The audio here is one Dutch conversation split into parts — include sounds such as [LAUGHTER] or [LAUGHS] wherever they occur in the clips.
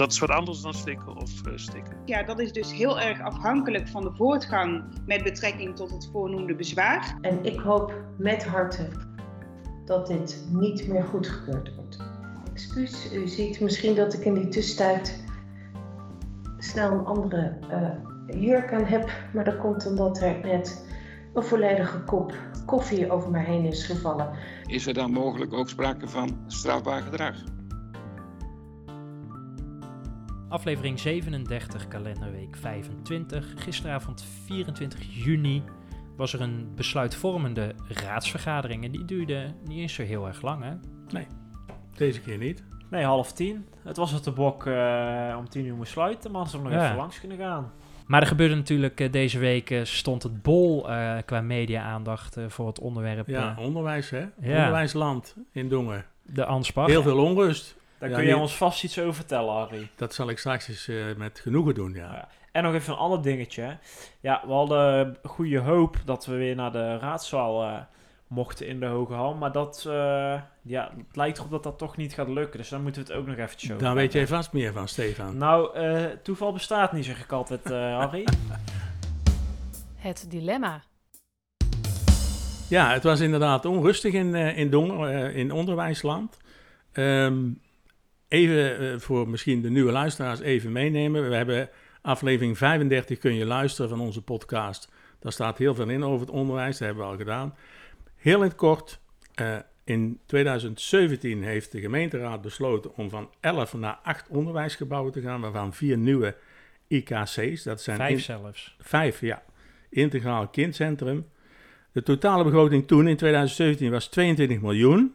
Dat is wat anders dan stikken of uh, stikken. Ja, dat is dus heel erg afhankelijk van de voortgang met betrekking tot het voornoemde bezwaar. En ik hoop met harte dat dit niet meer goedgekeurd wordt. Excuus, u ziet misschien dat ik in die tussentijd snel een andere uh, jurk aan heb, maar dat komt omdat er net een volledige kop koffie over mij heen is gevallen. Is er dan mogelijk ook sprake van strafbaar gedrag? Aflevering 37, kalenderweek 25. Gisteravond 24 juni was er een besluitvormende raadsvergadering. En die duurde niet eens zo heel erg lang, hè? Nee, deze keer niet. Nee, half tien. Het was het de bok uh, om tien uur moest sluiten, maar ze nog ja. even langs kunnen gaan. Maar er gebeurde natuurlijk uh, deze week, uh, stond het bol qua media-aandacht voor het onderwerp. Ja, onderwijs hè? Ja. Onderwijsland in Dongen. De Anspach. Heel veel onrust. Daar ja, kun je ons vast iets over vertellen, Harry. Dat zal ik straks eens uh, met genoegen doen, ja. ja. En nog even een ander dingetje. Ja, we hadden goede hoop dat we weer naar de raadzaal uh, mochten in de Hoge Hal. Maar dat, uh, ja, het lijkt erop dat dat toch niet gaat lukken. Dus dan moeten we het ook nog even showen. Daar weet jij vast meer van, Stefan. Nou, toeval bestaat niet, zeg ik altijd, [LAUGHS] Harry. het dilemma. Ja, het was inderdaad onrustig in, in, in onderwijsland. Um, Even uh, voor misschien de nieuwe luisteraars even meenemen. We hebben aflevering 35 kun je luisteren van onze podcast. Daar staat heel veel in over het onderwijs, dat hebben we al gedaan. Heel in het kort, uh, in 2017 heeft de gemeenteraad besloten om van 11 naar 8 onderwijsgebouwen te gaan, waarvan vier nieuwe IKC's. Dat zijn vijf zelfs. Vijf, ja. Integraal kindcentrum. De totale begroting toen in 2017 was 22 miljoen.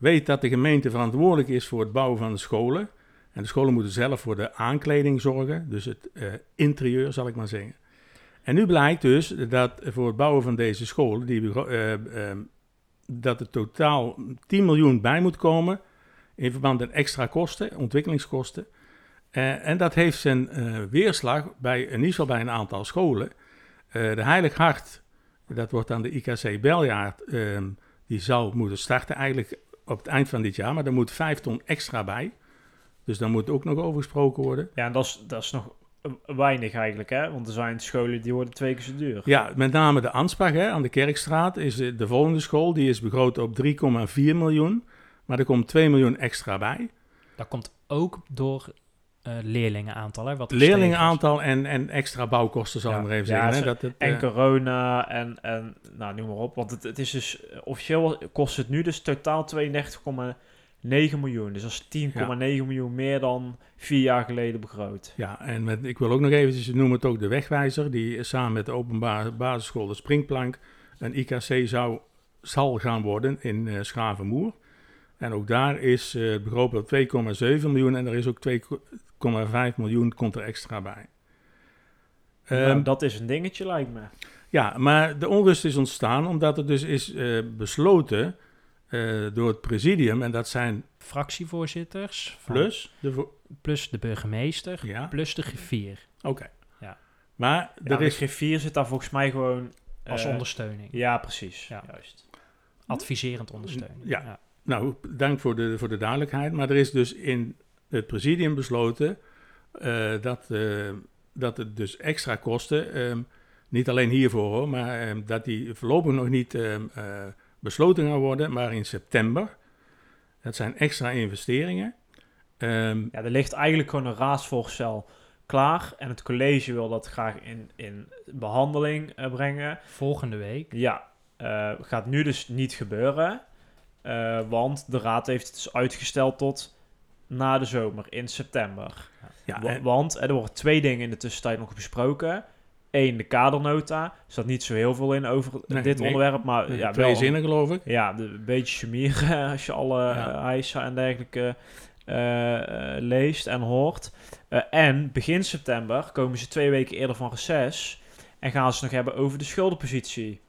Weet dat de gemeente verantwoordelijk is voor het bouwen van de scholen. En de scholen moeten zelf voor de aankleding zorgen, dus het uh, interieur zal ik maar zeggen. En nu blijkt dus dat voor het bouwen van deze scholen, die, uh, uh, dat er totaal 10 miljoen bij moet komen in verband met extra kosten, ontwikkelingskosten. en dat heeft zijn weerslag bij, in ieder bij een aantal scholen. de Heilig Hart, dat wordt dan de IKC Beljaard, die zou moeten starten eigenlijk op het eind van dit jaar. Maar er moet vijf ton extra bij. Dus daar moet ook nog over gesproken worden. Ja, en dat is, dat is nog weinig eigenlijk, hè? Want er zijn scholen die worden twee keer zo duur. Ja, met name de Anspach hè, aan de Kerkstraat is de volgende school. Die is begroot op 3,4 miljoen. Maar er komt 2 miljoen extra bij. Dat komt ook door leerlingenaantal. Hè, wat leerlingenaantal en, en extra bouwkosten, zal ik maar even zeggen. hè, dat het, en uh, corona en, en nou, noem maar op. Want het, het is dus, officieel kost het nu dus totaal 32,9 miljoen. Dus dat is 10,9 ja. miljoen meer dan vier jaar geleden begroot. Ja, en met, ik wil ook nog eventjes noemen het ook de wegwijzer, die samen met de openbare basisschool de Springplank een IKC zou, zal gaan worden in uh, Schavenmoer. En ook daar is uh, het begroot op 2,7 miljoen en er is ook 2,5 miljoen komt er extra bij. Nou, um, dat is een dingetje, lijkt me. Ja, maar de onrust is ontstaan omdat er dus is uh, besloten uh, door het presidium, en dat zijn... Fractievoorzitters. Plus? De plus de burgemeester, ja. plus de griffier. Oké. Okay. Ja. Maar ja, de griffier zit daar volgens mij gewoon... Als ondersteuning. Ja, precies. Ja. Juist. Adviserend ondersteuning. ja. ja. Nou, dank voor de, voor de duidelijkheid. Maar er is dus in het presidium besloten uh, dat, uh, dat het dus extra kosten, um, niet alleen hiervoor hoor, maar um, dat die voorlopig nog niet um, uh, besloten gaan worden, maar in september. Dat zijn extra investeringen. ja, er ligt eigenlijk gewoon een raadsvoorstel klaar en het college wil dat graag in, in behandeling brengen. Volgende week? Ja, gaat nu dus niet gebeuren. Uh, want de raad heeft het dus uitgesteld tot na de zomer, in september. Ja, en... Want er worden twee dingen in de tussentijd nog besproken. Eén, de kadernota. Er staat niet zo heel veel in over nee, dit nee. onderwerp. Maar nee, ja, twee wel, zinnen, geloof ik. Ja, de, een beetje chemier [LAUGHS] als je alle ja. eisen en dergelijke uh, uh, leest en hoort. en begin september komen ze twee weken eerder van reces. En gaan ze nog hebben over de schuldenpositie.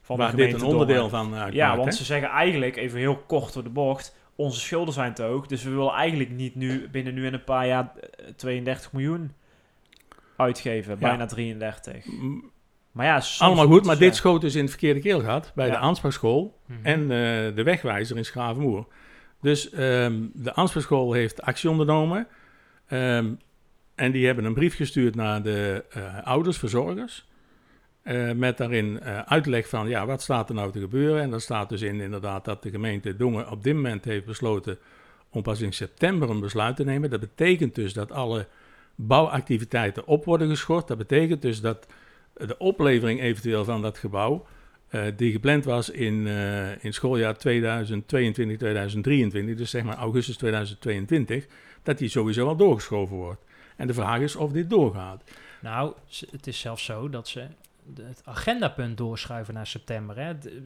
van Waar de dit gemeente een onderdeel van uitmaakt. Ja, want hè? ze zeggen eigenlijk, even heel kort door de bocht, onze schulden zijn te hoog, dus we willen eigenlijk niet nu, binnen nu en een paar jaar eh, 32 miljoen uitgeven, bijna 33. M- Maar ja, Allemaal goed, maar dit schoot dus in het verkeerde keelgat bij Ja. de Aanspachschool Mhm. en eh, de wegwijzer in Schavenmoer. Dus ehm, de Aanspachschool heeft actie ondernomen ehm, en die hebben een brief gestuurd naar de eh, ouders, verzorgers. Eh, met daarin eh, uitleg van, ja, wat staat er nou te gebeuren? En daar staat dus in inderdaad dat de gemeente Dongen op dit moment heeft besloten om pas in september een besluit te nemen. Dat betekent dus dat alle bouwactiviteiten op worden geschort. Dat betekent dus dat de oplevering eventueel van dat gebouw, eh, die gepland was in, in schooljaar 2022-2023, dus zeg maar augustus 2022, dat die sowieso al doorgeschoven wordt. En de vraag is of dit doorgaat. Nou, het is zelfs zo dat ze het agendapunt doorschuiven naar september. Hè. De-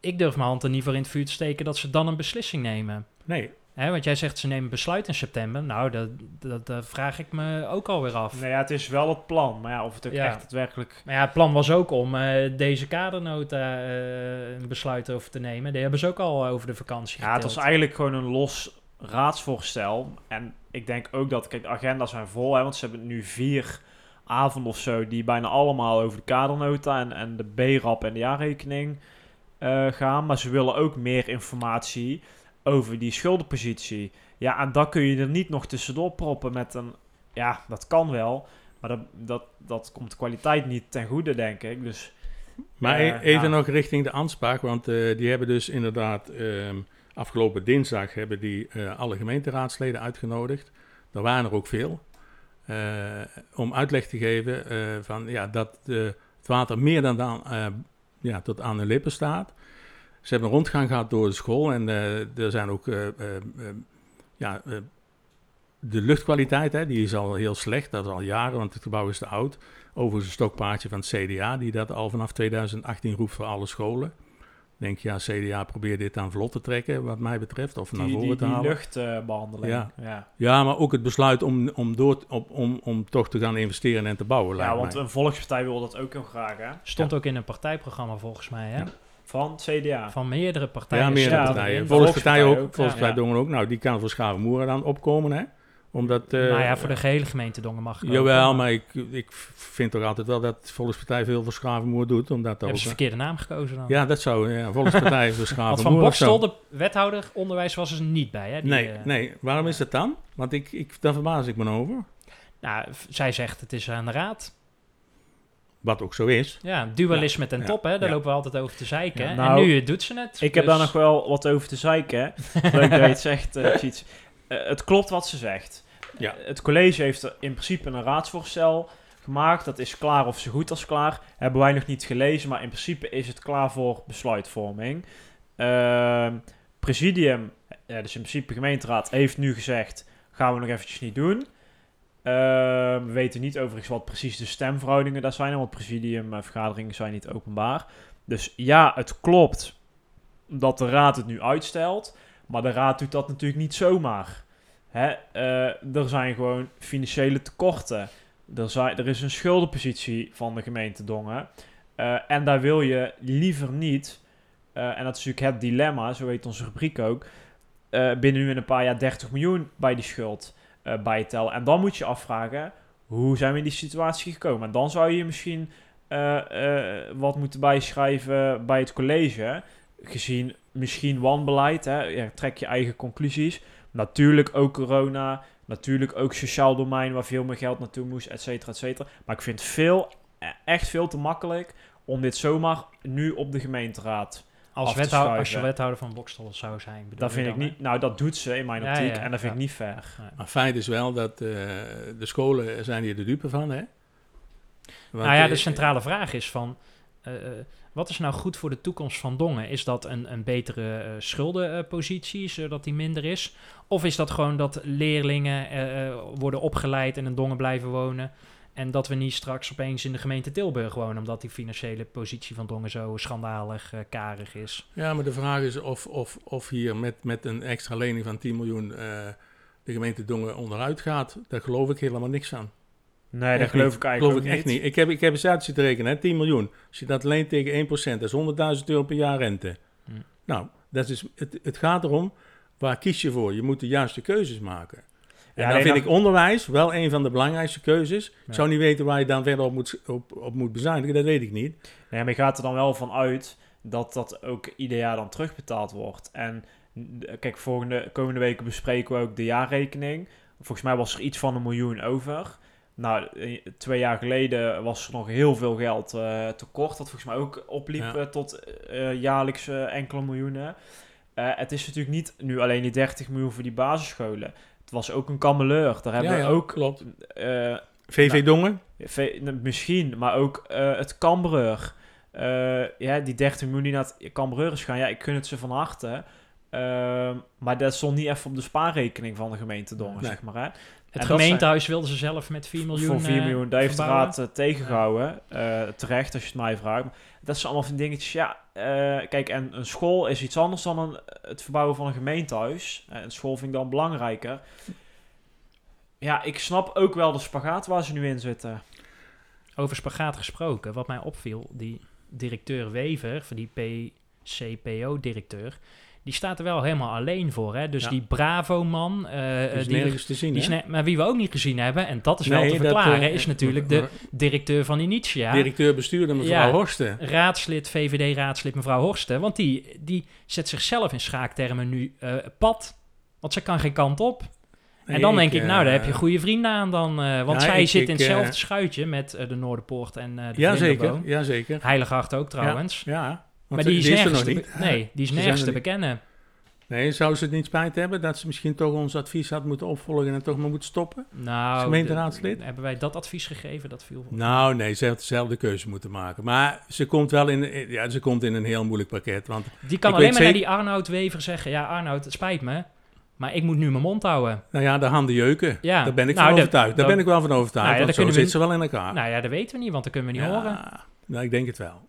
ik durf mijn hand er niet voor in het vuur te steken dat ze dan een beslissing nemen. Nee, Hè, want jij zegt ze nemen besluit in september. Nou, dat, dat, dat vraag ik me ook alweer af. Nou ja, het is wel het plan, maar ja, of het ook Ja. echt daadwerkelijk... Maar ja, het plan was ook om eh, deze kadernota eh, een besluit over te nemen. Die hebben ze ook al over de vakantie Ja, het was eigenlijk gewoon een los raadsvoorstel. En ik denk ook dat, kijk, de agenda's zijn vol, hè, want ze hebben nu vier avonden of zo die bijna allemaal over de kadernota en, en de B-rap en de jaarrekening eh, gaan. Maar ze willen ook meer informatie over die schuldenpositie. Ja, en dat kun je er niet nog tussendoor proppen met een... Ja, dat kan wel, maar dat, dat, dat komt de kwaliteit niet ten goede, denk ik. Dus maar Eh, e- even ja. nog richting de aanspraak, want eh, die hebben dus inderdaad ehm, afgelopen dinsdag hebben die alle gemeenteraadsleden uitgenodigd. Er waren er ook veel. Eh, om uitleg te geven eh, van, ja, dat eh, het water meer dan, eh, ja, tot aan de lippen staat. Ze hebben een rondgang gehad door de school en er zijn ook ja, de luchtkwaliteit, hè, die is al heel slecht, dat is al jaren, want het gebouw is te oud. Overigens een stokpaardje van het CDA, die dat al vanaf 2018 roept voor alle scholen. Denk ja, CDA probeert dit aan vlot te trekken, wat mij betreft, of naar die, voren die, te die halen. luchtbehandeling. Ja. ja. Ja, maar ook het besluit om, om, door, op, om, om toch te gaan investeren en te bouwen, Ja, want mij. een volkspartij wil dat ook heel graag, hè? Stond ook in een partijprogramma volgens mij. Hè? Ja. Van CDA. Van meerdere partijen. Ja, meerdere Ja, partijen. de Volkspartij ook, Volkspartij ook, Volkspartij ja. Dongen ook. Nou, die kan voor Schavenmoeren dan opkomen, hè. Omdat... eh, nou ja, voor de gehele gemeente Dongen mag ik Jawel, maar ik, ik vind toch altijd wel dat Volkspartij veel voor Schavenmoer doet, omdat dat Hebben ze ook... verkeerde naam gekozen dan? Ja, dat zou, ja, Volkspartij [LAUGHS] voor Want van Schavenmoer of zo. Bokstel, de wethouder onderwijs, was er niet bij. Hè? Die, Nee, eh, nee. Waarom is dat dan? Want ik, ik, daar verbaas ik me over. Nou, zij zegt het is aan de raad. Wat ook zo is. Ja, dualisme ten Ja, top, hè? daar ja. lopen we altijd over te zeiken. Ja, nou, en nu doet ze het. Ik heb dus- daar nog wel wat over te zeiken. hè. Leuk [LAUGHS] dat je het zegt, eh. Eh, het klopt wat ze zegt. Ja. Eh, het college heeft in principe een raadsvoorstel gemaakt. Dat is klaar of zo goed als klaar. Hebben wij nog niet gelezen, maar in principe is het klaar voor besluitvorming. Ehm, presidium, eh, dus in principe gemeenteraad, heeft nu gezegd... gaan we nog eventjes niet doen. Ehm, we weten niet overigens wat precies de stemverhoudingen daar zijn... want presidiumvergaderingen zijn niet openbaar. Dus ja, het klopt dat de raad het nu uitstelt. Maar de raad doet dat natuurlijk niet zomaar. Hè? eh, er zijn gewoon financiële tekorten. Er, er is een schuldenpositie van de gemeente Dongen. Eh, en daar wil je liever niet, eh, en dat is natuurlijk het dilemma, zo heet onze rubriek ook, binnen nu in een paar jaar 30 miljoen bij die schuld bijtellen. En dan moet je afvragen, hoe zijn we in die situatie gekomen? En dan zou je misschien wat moeten bijschrijven bij het college, gezien misschien wanbeleid, hè? Trek je eigen conclusies. Natuurlijk ook corona, natuurlijk ook sociaal domein waar veel meer geld naartoe moest, et cetera, et cetera. Maar ik vind het veel, eh, echt veel te makkelijk om dit zomaar nu op de gemeenteraad. als, af te wethouder, als je wethouder van Bokstel zou zijn. bedoel Dat vind ik hè? niet, nou dat doet ze in mijn optiek ja, en dat vind ja. ik niet fair. Maar feit is wel dat eh, de scholen zijn hier de dupe van, hè. Want, nou ja, eh, de centrale vraag is van... eh, eh, wat is nou goed voor de toekomst van Dongen? Is dat een, een betere eh, schuldenpositie, zodat die minder is? Of is dat gewoon dat leerlingen worden opgeleid en in Dongen blijven wonen... en dat we niet straks opeens in de gemeente Tilburg wonen... omdat die financiële positie van Dongen zo schandalig karig is? Ja, maar de vraag is of, of, of hier met, met een extra lening van 10 miljoen de gemeente Dongen onderuit gaat. Daar geloof ik helemaal niks aan. Nee, dat geloof ik eigenlijk geloof ik echt niet. Ik heb, ik heb eens uit te rekenen, hè, 10 miljoen. Als je dat alleen tegen 1%, dat is 100.000 euro per jaar rente. Hm. Nou, dat is, het, het gaat erom, waar kies je voor? Je moet de juiste keuzes maken. En dan vind ik onderwijs wel een van de belangrijkste keuzes. Ik zou niet weten waar je dan verder op moet, op, op moet bezuinigen, dat weet ik niet. Nee, maar je gaat er dan wel van uit dat dat ook ieder jaar dan terugbetaald wordt. En kijk, volgende, komende weken bespreken we ook de jaarrekening. Volgens mij was er iets van een miljoen over. Nou, eh, twee jaar geleden was er nog heel veel geld uh, tekort. Dat volgens mij ook opliep eh, tot uh, jaarlijks enkele miljoenen. het is natuurlijk niet nu alleen die 30 miljoen voor die basisscholen. Het was ook een kameleur. Daar hebben we ook... Klopt. VV nou, Dongen? misschien, maar ook het Cambreur. ja, die 30 miljoen die naar het Cambreur is gaan. Ja, ik kun het ze van harte. maar dat stond niet even op de spaarrekening van de gemeente Dongen, zeg maar. Hè? Het gemeentehuis wilden ze zelf met 4 miljoen Voor 4 miljoen, daar heeft de raad uh, tegengehouden. Uh, terecht, als je het mij vraagt. Dat zijn allemaal van dingetjes, ja. Kijk, en een school is iets anders dan een, het verbouwen van een gemeentehuis. een school vind ik dan belangrijker. Ja, ik snap ook wel de spagaat waar ze nu in zitten. Over spagaat gesproken, wat mij opviel, die directeur Wever, van die PCPO-directeur die staat er wel helemaal alleen voor. Hè? Dus die Bravo-man. Uh, is die, te zien, die maar wie we ook niet gezien hebben, en dat is wel te verklaren, uh, is natuurlijk de directeur van Initia. Directeur bestuurder mevrouw ja, Horsten. Raadslid, VVD-raadslid mevrouw Horsten. Want die, die zet zichzelf in schaaktermen nu uh, pad. Want ze kan geen kant op. en dan denk ik, nou, daar heb je goede vrienden aan dan. want zij zit in hetzelfde schuitje met de Noorderpoort en de ja, zeker, ja, zeker. Heilige ook trouwens. ja maar die is, die is nog niet. Nee, die is nergens te bekennen. Nee, zou ze het niet spijt hebben dat ze misschien toch ons advies had moeten opvolgen en toch maar moeten stoppen? Nou, gemeenteraadslid? hebben wij dat advies gegeven? Dat viel Nou, nee, ze heeft dezelfde keuze moeten maken. Maar ze komt wel in, ja, ze komt in een heel moeilijk pakket. Want die kan alleen maar naar die Arnoud Wever zeggen: Ja, Arnoud, het spijt me. Maar ik moet nu mijn mond houden. Nou ja, de handen jeuken. Ja. Daar ben ik nou, van overtuigd. Daar ben ik wel van overtuigd. Nou ja, want zo zit ze wel in elkaar. Nou ja, dat weten we niet, want dat kunnen we niet horen. Nou, ik denk het wel.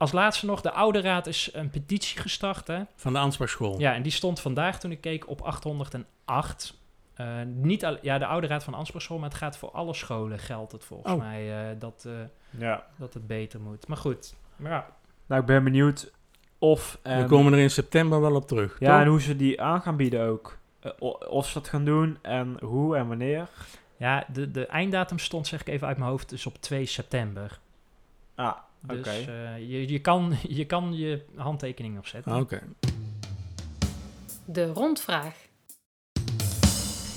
Als laatste nog, de Oude Raad is een petitie gestart. Hè? Van de Ansbachschool. Ja, en die stond vandaag toen ik keek op 808. Uh, niet al, ja, de Oude Raad van Ansbachschool, maar het gaat voor alle scholen geldt het volgens oh. mij uh, dat, uh, ja. dat het beter moet. Maar goed, maar ja. Nou, ik ben benieuwd of... Um, We komen er in september wel op terug, Ja, toch? en hoe ze die aan gaan bieden ook. of ze dat gaan doen en hoe en wanneer. Ja, de, de einddatum stond, zeg ik even uit mijn hoofd, dus op 2 september. Ah, dus uh, je, je, kan, [LAUGHS] je kan je handtekening opzetten. Oké. De rondvraag.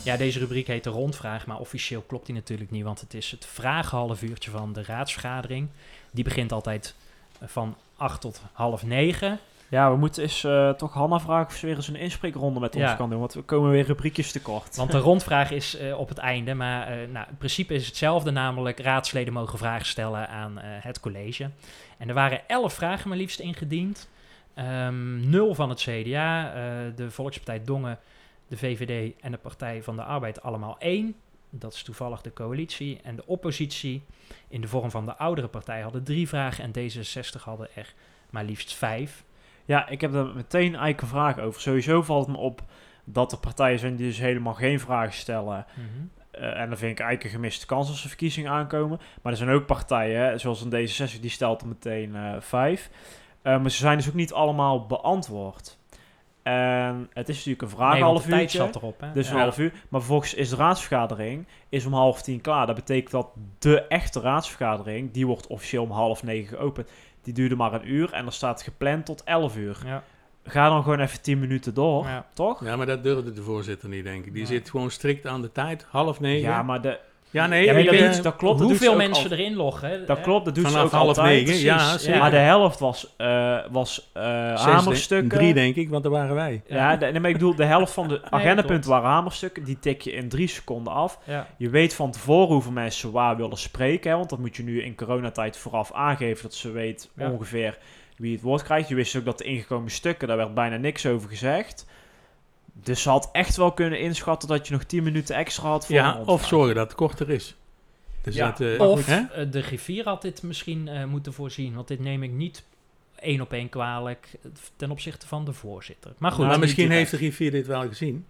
Ja, deze rubriek heet de rondvraag, maar officieel klopt die natuurlijk niet, want het is het vragenhalfuurtje van de raadsvergadering. Die begint altijd van 8 tot half 9. Ja, we moeten eens uh, toch Hanna vragen of ze weer eens een inspreekronde met ons kan doen. Want we komen weer rubriekjes tekort. Want de rondvraag is uh, op het einde. Maar uh, nou, in principe is hetzelfde. Namelijk raadsleden mogen vragen stellen aan het college. En er waren elf vragen maar liefst ingediend. Um, nul van het CDA, de Volkspartij Dongen, de VVD en de Partij van de Arbeid allemaal één. Dat is toevallig de coalitie. En de oppositie in de vorm van de oudere partij hadden drie vragen. En D66 hadden er maar liefst vijf. Ja, ik heb er meteen eigenlijk een vraag over. Sowieso valt het me op dat er partijen zijn die dus helemaal geen vragen stellen. Mhm. Eh, en dan vind ik eigenlijk een gemiste kans als er verkiezingen aankomen. Maar er zijn ook partijen, zoals een D66, die stelt er meteen uh, vijf. Uh, maar ze zijn dus ook niet allemaal beantwoord. En het is natuurlijk een vraag nee, half uur. zat erop. Hè? Dus een half uur. Maar vervolgens is de raadsvergadering is om half tien klaar. Dat betekent dat de echte raadsvergadering, die wordt officieel om half negen geopend. Die duurde maar een uur en er staat gepland tot 11 uur. Ja. Ga dan gewoon even 10 minuten door, toch? Ja, maar dat durfde de voorzitter niet, denk ik. Die zit gewoon strikt aan de tijd, half negen. Ja, maar de, ja, nee, ja, dat, weet, dat, klopt. Hoeveel mensen erin loggen? Dat klopt, dat doet Vanaf ze ook half altijd. negen, ja, zeker. Maar de helft was, uh, was uh, hamerstukken. Drie, denk ik, want daar waren wij. Ja, de, nee, maar ik bedoel, de helft van de [LAUGHS] agendapunten waren hamerstukken. Die tik je in drie seconden af. Ja. Je weet van tevoren hoeveel mensen waar willen spreken. Hè, want dat moet je nu in coronatijd vooraf aangeven. Dat ze weet ongeveer wie het woord krijgt. Je wist ook dat de ingekomen stukken, daar werd bijna niks over gezegd. Dus ze had echt wel kunnen inschatten dat je nog 10 minuten extra had voor Ja, of zorgen dat het korter is. Dus ja, dat, uh, of uh, de griffier had dit misschien uh, moeten voorzien. Want dit neem ik niet één op één kwalijk ten opzichte van de voorzitter. Maar goed. Maar misschien heeft de griffier dit wel gezien.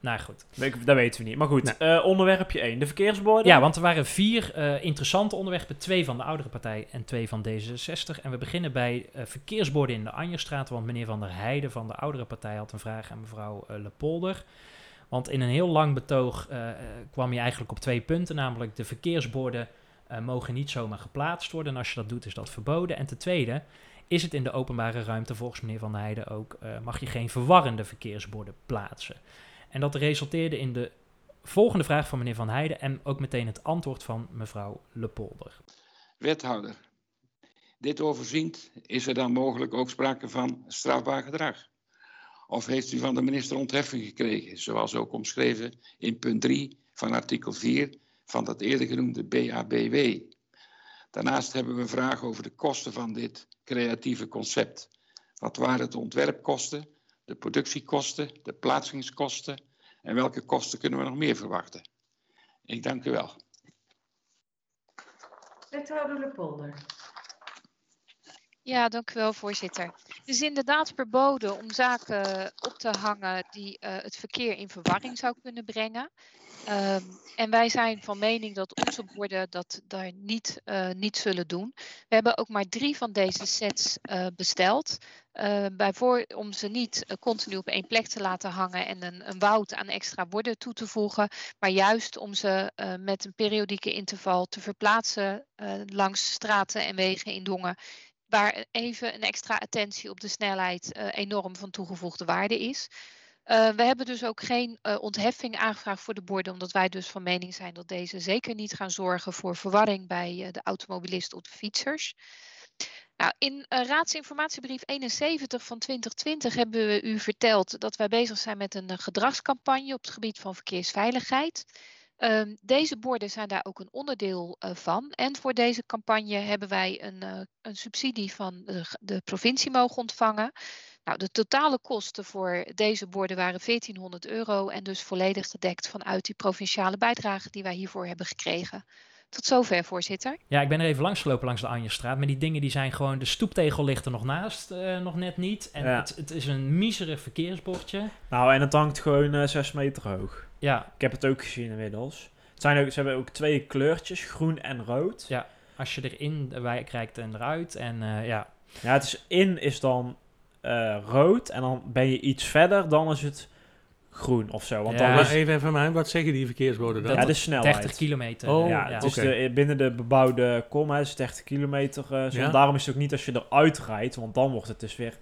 Nou goed. Dat weten we niet. Maar goed, nee. onderwerpje 1, de verkeersborden. Ja, want er waren vier interessante onderwerpen. Twee van de oudere partij en twee van D66. En we beginnen bij verkeersborden in de Anjerstraat. Want meneer Van der Heijden van de oudere partij had een vraag aan mevrouw Lepolder. Want in een heel lang betoog kwam je eigenlijk op twee punten. Namelijk de verkeersborden mogen niet zomaar geplaatst worden. En als je dat doet is dat verboden. En ten tweede is het in de openbare ruimte volgens meneer Van der Heijden ook, mag je geen verwarrende verkeersborden plaatsen. En dat resulteerde in de volgende vraag van meneer Van Heijden en ook meteen het antwoord van mevrouw Lepolder. Wethouder, dit overziend, is er dan mogelijk ook sprake van strafbaar gedrag? Of heeft u van de minister ontheffing gekregen, zoals ook omschreven in punt 3 van artikel 4 van dat eerder genoemde BABW? Daarnaast hebben we een vraag over de kosten van dit creatieve concept. Wat waren de ontwerpkosten, de productiekosten, de plaatsingskosten en welke kosten kunnen we nog meer verwachten? Ik dank u wel. Wethouder Lepolder. Ja, dank u wel, voorzitter. Het is inderdaad verboden om zaken op te hangen die uh, het verkeer in verwarring zou kunnen brengen. Um, en wij zijn van mening dat onze borden dat daar niet, uh, niet zullen doen. We hebben ook maar drie van deze sets besteld. Uh, bijvoor, om ze niet continu op één plek te laten hangen en een, een woud aan extra borden toe te voegen. Maar juist om ze met een periodieke interval te verplaatsen langs straten en wegen in Dongen waar even een extra attentie op de snelheid uh, enorm van toegevoegde waarde is. Uh, we hebben dus ook geen uh, ontheffing aangevraagd voor de borden, omdat wij dus van mening zijn dat deze zeker niet gaan zorgen voor verwarring bij de automobilisten of de fietsers. Nou, in raadsinformatiebrief 71 van 2020 hebben we u verteld dat wij bezig zijn met een gedragscampagne op het gebied van verkeersveiligheid. Um, deze borden zijn daar ook een onderdeel uh, van. En voor deze campagne hebben wij een, uh, een subsidie van de, de, provincie mogen ontvangen. Nou, de totale kosten voor deze borden waren 1400 euro en dus volledig gedekt vanuit die provinciale bijdrage die wij hiervoor hebben gekregen. Tot zover, voorzitter. Ja, ik ben er even langs gelopen langs de Anjerstraat. Maar die dingen die zijn gewoon... De stoeptegel ligt er nog naast, uh, nog net niet. En ja. het, het, is een miserig verkeersbordje. Nou, en het hangt gewoon uh, 6 meter hoog. Ja. Ik heb het ook gezien inmiddels. Het zijn ook, ze hebben ook twee kleurtjes, groen en rood. Ja, als je erin de wijk kijkt en eruit. En uh, ja. Ja, het is in is dan uh, rood. En dan ben je iets verder, dan is het groen of zo. Want ja, dan maar even even mij, wat zeggen die verkeersborden dan? Ja, de snelheid. 30 kilometer. Oh, ja, is okay. de, binnen de bebouwde kom, is 30 kilometer. Uh, zo. Ja? Daarom is het ook niet als je eruit rijdt, want dan wordt het dus weer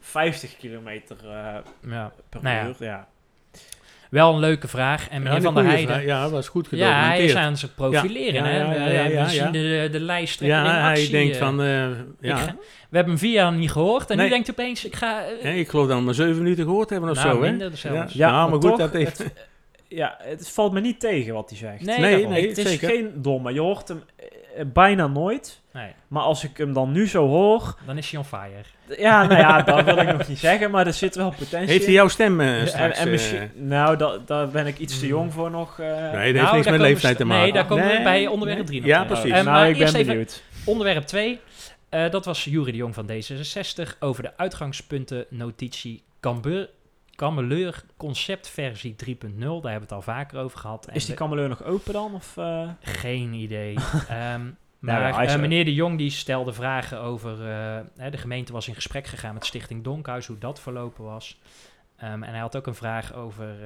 50 kilometer uh, ja. per nou uur. Ja. Wel een leuke vraag. En meneer ja, Van der Heijden... Ja, dat was goed gedocumenteerd. Ja, hij is aan zich profileren. Ja, ja, ja, ja, We zien de, de lijst Ja, in hij denkt van... Uh, ja. Ga, we hebben hem vier jaar niet gehoord. En nee. nu denkt hij opeens, ik ga... Uh, nee, ik geloof dat we maar zeven minuten gehoord hebben of nou, zo. minder hè? zelfs. Ja, maar, maar goed, toch, dat heeft... Het, ja, het valt me niet tegen wat hij zegt. Nee, nee, nee Het is zeker. geen domme. Je hoort hem bijna nooit. Nee. Maar als ik hem dan nu zo hoor... Dan is hij on fire. Ja, nou ja, dat wil ik [LAUGHS] nog niet zeggen, maar er zit wel potentie Heeft hij jouw stem uh, en, straks? en misschien, Nou, da, daar ben ik iets te jong voor nog. Uh, nee, dat nou, heeft niks met leeftijd te maken. Nee, daar komen nee, we bij onderwerp 3 nee. Ja, precies. Uh, nou, ik ben benieuwd. Onderwerp 2. Uh, dat was Jury de Jong van D66 over de uitgangspunten notitie Cambuur. Kameleur conceptversie 3.0, daar hebben we het al vaker over gehad. Is die kameleur nog open dan? Of, uh... Geen idee. [LAUGHS] um, maar nou, uh, meneer de Jong die stelde vragen over... Uh, de gemeente was in gesprek gegaan met Stichting Donkhuis, hoe dat verlopen was. Um, en hij had ook een vraag over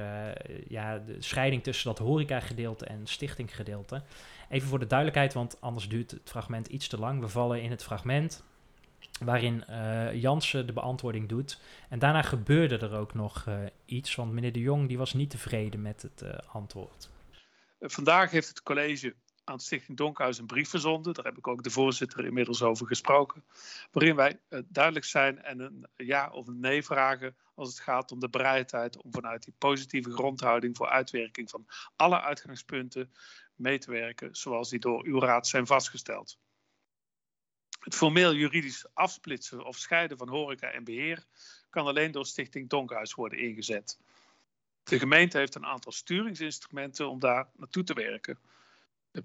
ja, de scheiding tussen dat horeca-gedeelte en stichtinggedeelte. Even voor de duidelijkheid, want anders duurt het fragment iets te lang. We vallen in het fragment waarin uh, Jansen de beantwoording doet. En daarna gebeurde er ook nog uh, iets, want meneer de Jong die was niet tevreden met het uh, antwoord. Vandaag heeft het college aan Stichting Donkhuis een brief verzonden. Daar heb ik ook de voorzitter inmiddels over gesproken. Waarin wij duidelijk zijn en een ja of een nee vragen als het gaat om de bereidheid om vanuit die positieve grondhouding voor uitwerking van alle uitgangspunten mee te werken zoals die door uw raad zijn vastgesteld. Het formeel juridisch afsplitsen of scheiden van horeca en beheer kan alleen door Stichting Donkhuis worden ingezet. De gemeente heeft een aantal sturingsinstrumenten om daar naartoe te werken.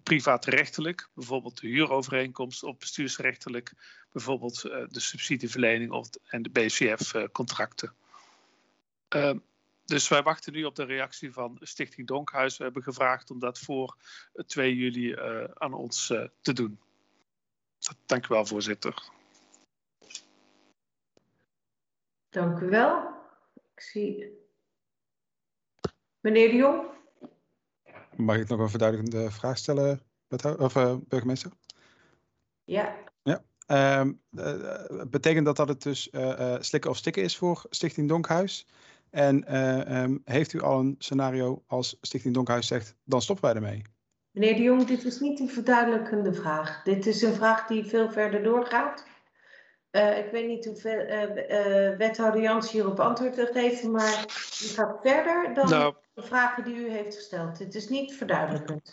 Privaatrechtelijk, bijvoorbeeld de huurovereenkomst, of bestuursrechtelijk, bijvoorbeeld uh, de subsidieverlening en de BCF-contracten. Uh, dus wij wachten nu op de reactie van Stichting Donkhuis. We hebben gevraagd om dat voor 2 juli aan ons te doen. Dank u wel, voorzitter. Dank u wel. Ik zie. Meneer de Jong. Mag ik nog een verduidelijkende vraag stellen, of, uh, burgemeester? Ja. Ja. Uh, uh, betekent dat dat het dus uh, slikken of stikken is voor Stichting Donkhuis? En um, heeft u al een scenario als Stichting Donkhuis zegt, dan stoppen wij ermee? Meneer de Jong, dit is niet een verduidelijkende vraag. Dit is een vraag die veel verder doorgaat. ik weet niet hoeveel wethouder Jans hierop antwoord te geven, maar die gaat verder dan nou, de vragen die u heeft gesteld. Dit is niet verduidelijkend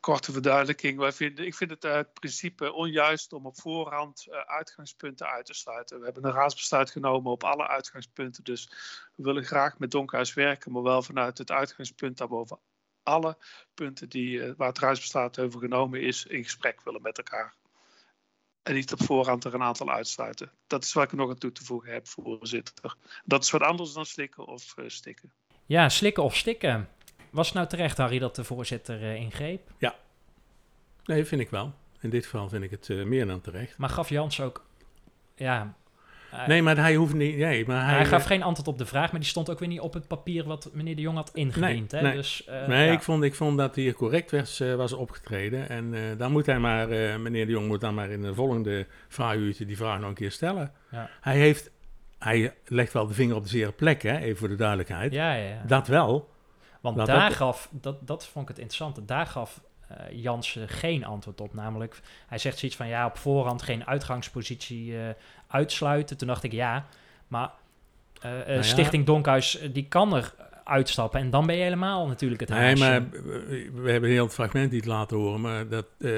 korte verduidelijking. Wij vinden, ik vind het uit principe onjuist om op voorhand uh, uitgangspunten uit te sluiten. We hebben een raadsbesluit genomen op alle uitgangspunten. Dus we willen graag met Donkhuis werken, maar wel vanuit het uitgangspunt dat we over alle punten die, uh, waar het raadsbesluit over genomen is, in gesprek willen met elkaar. En niet op voorhand er een aantal uitsluiten. Dat is wat ik nog aan toe te voegen heb, voorzitter. Dat is wat anders dan slikken of uh, stikken. Ja, slikken of stikken. Was het nou terecht, Harry, dat de voorzitter uh, ingreep? Ja. Nee, vind ik wel. In dit geval vind ik het uh, meer dan terecht. Maar gaf Jans ook... Ja... Uh, nee, maar hij hoeft niet... Nee, maar hij, hij gaf geen antwoord op de vraag, maar die stond ook weer niet op het papier wat meneer de Jong had ingediend. Nee, hè? nee, dus, nee ja. ik, vond, ik vond dat hij correct was, was opgetreden. En dan moet hij maar... meneer de Jong moet dan maar in de volgende vraaguurtje die vraag nog een keer stellen. Ja. Hij heeft... Hij legt wel de vinger op de zere plek, hè, even voor de duidelijkheid. Ja, ja, ja. Dat wel. Want Dat daar gaf, dat, dat vond ik het interessante, daar gaf eh Jansen geen antwoord op. Namelijk, hij zegt zoiets van ja, op voorhand geen uitgangspositie eh, uitsluiten. Toen dacht ik ja, maar eh, eh, ja. Stichting Donkhuis, eh, die kan er uitstappen. En dan ben je helemaal natuurlijk het Nee, haasje. maar we hebben heel het fragment niet laten horen. Maar dat, eh,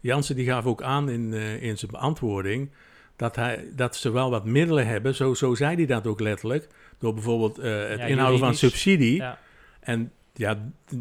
Jansen die gaf ook aan in, eh, in zijn beantwoording... Dat, hij, dat ze wel wat middelen hebben. Zo, zo zei hij dat ook letterlijk. Door bijvoorbeeld eh, het Ja, inhouden van subsidie. Ja. En ja,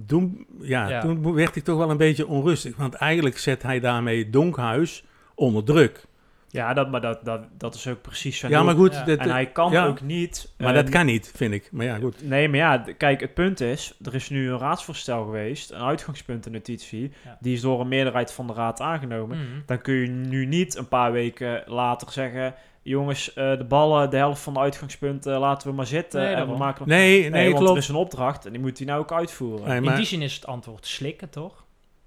toen, ja, Ja. toen werd ik toch wel een beetje onrustig. Want eigenlijk zet hij daarmee Donkhuis onder druk. Ja, dat, maar dat, dat, dat is ook precies zijn Ja, doel. maar goed. Ja. dat- En hij kan ja, ook niet... Maar eh, dat kan niet, vind ik. Maar ja, goed. Nee, maar ja, kijk, het punt is, er is nu een raadsvoorstel geweest, een uitgangspuntennotitie, die is door een meerderheid van de raad aangenomen. Mhm. Dan kun je nu niet een paar weken later zeggen, jongens, eh, de ballen, de helft van de uitgangspunten laten we maar zitten. Nee, en we maken nog- Nee, nee, want klopt. er is een opdracht en die moet hij nou ook uitvoeren. Nee, In die zin is het antwoord slikken, toch?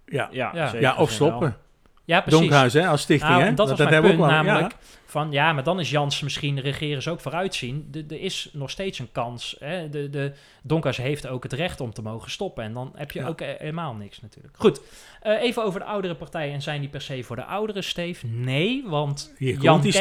ja, Ja, Ja. zeker ja, of stoppen. Ja, precies. Donkhuis, hè, als stichting. Nou, hè? dat was dat mijn hebben we punt ook wel, ja. Van ja, maar dan is Jans misschien regeren ze ook vooruitzien. Er is nog steeds een kans. Hè? De, de Donkhuis heeft ook het recht om te mogen stoppen. En dan heb je Ja. ook eh, helemaal niks natuurlijk. Goed, eh, even over de oudere partijen. En zijn die per se voor de oudere, Steef? Nee, want Hier Jan die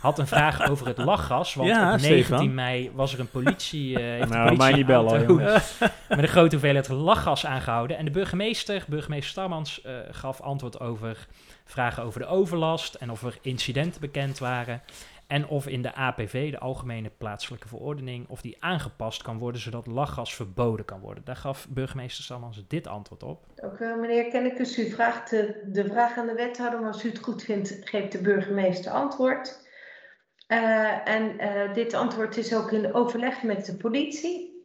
had een vraag [LAUGHS] over het lachgas. Want Ja, op 19 Stefan. mei was er een politie... eh heeft Nou, politie mij niet bellen, jongens. [LAUGHS] met een grote hoeveelheid lachgas aangehouden. En de burgemeester, burgemeester Starmans, gaf antwoord over vragen over de overlast en of er incidenten bekend waren. En of in de APV, de Algemene Plaatselijke Verordening, of die aangepast kan worden zodat lachgas verboden kan worden. Daar gaf burgemeester Starmans dit antwoord op. Ook wel, meneer Kennekes, u vraagt de, de vraag aan de wethouder, maar als u het goed vindt, geeft de burgemeester antwoord. Eh, en eh, dit antwoord is ook in overleg met de politie.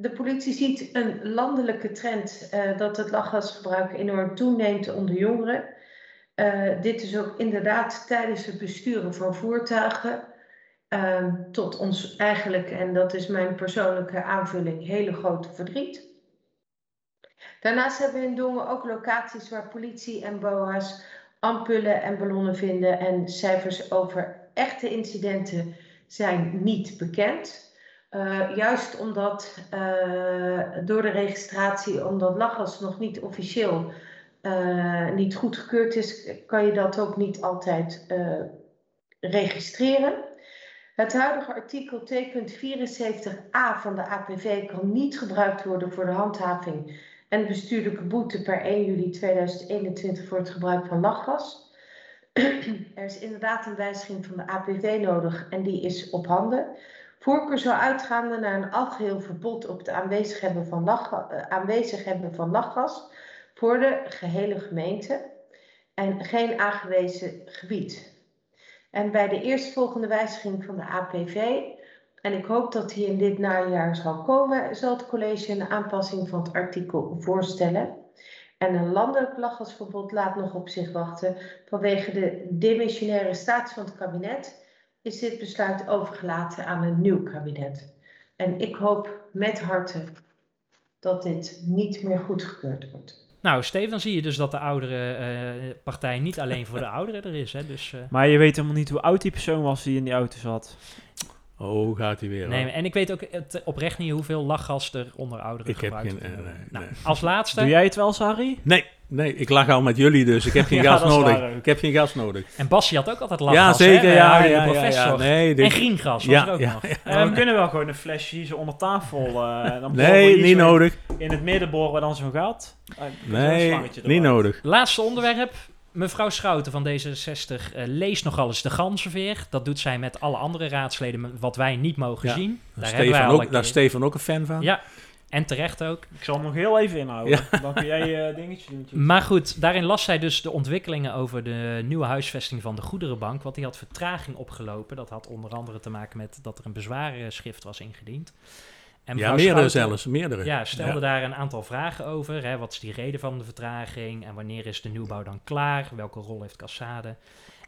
De politie ziet een landelijke trend eh, dat het lachgasgebruik enorm toeneemt onder jongeren. Eh, dit is ook inderdaad tijdens het besturen van voertuigen eh, tot ons eigenlijk, en dat is mijn persoonlijke aanvulling, hele grote verdriet. Daarnaast hebben we in Dongen ook locaties waar politie en BOA's ampullen en ballonnen vinden en cijfers over echte incidenten zijn niet bekend. Uh, juist omdat uh, door de registratie, omdat lachgas nog niet officieel uh, niet goedgekeurd is, kan je dat ook niet altijd registreren. Het huidige artikel 2.74a van de APV kan niet gebruikt worden voor de handhaving en bestuurlijke boete per 1 juli 2021 voor het gebruik van lachgas. er is inderdaad een wijziging van de APV nodig en die is op handen. Voorkeur zou uitgaande naar een algeheel verbod op het aanwezig hebben van, lachgas, uh, aanwezig hebben van lachgas voor de gehele gemeente en geen aangewezen gebied. En bij de eerstvolgende wijziging van de APV En ik hoop dat hier in dit najaar zal komen, zal het college een aanpassing van het artikel voorstellen. En een landelijk lachgasverbod laat nog op zich wachten. Vanwege de demissionaire status van het kabinet is dit besluit overgelaten aan een nieuw kabinet. En ik hoop met harte dat dit niet meer goedgekeurd wordt. Nou, Steven, zie je dus dat de oudere uh, partij niet alleen voor de [LAUGHS] ouderen er is. Hè? Dus, uh... Maar je weet helemaal niet hoe oud die persoon was die in die auto zat. Oh, gaat hij weer. Nee, en ik weet ook het, oprecht niet hoeveel lachgas er onder ouderen ik gebruikt heb geen, uh, nee, nou, Als laatste... Doe jij het wel, Sari? Nee, nee, ik lag al met jullie, dus ik heb geen [LAUGHS] gas nodig. Ik heb geen gas nodig. En Basje had ook altijd lachgas, Ja, zeker, hè? ja, ja, ja, nee, dit... En griengas was ja, er ook ja, nog. Ja, we kunnen wel gewoon een flesje hier zo onder tafel... Uh, dan nee, niet nodig. In het midden boren we dan zo'n gat. Uh, nee, niet nodig. Laatste onderwerp. Mevrouw Schouten van D66 uh, leest nogal eens de ganzenveer. Dat doet zij met alle andere raadsleden, wat wij niet mogen ja. zien. Daar, Stefan wij ook, daar is Stefan ook een fan van. Ja, en terecht ook. Ik zal hem nog heel even inhouden. Ja. Dan kun jij uh, dingetje doen. Maar goed, daarin las zij dus de ontwikkelingen over de nieuwe huisvesting van de Goederenbank. Want die had vertraging opgelopen. Dat had onder andere te maken met dat er een bezwarenschrift was ingediend. En ja, meerdere Schouten, zelfs, meerdere. Ja, stelde ja. daar een aantal vragen over. Hè, wat is die reden van de vertraging? En wanneer is de nieuwbouw dan klaar? Welke rol heeft Cassade?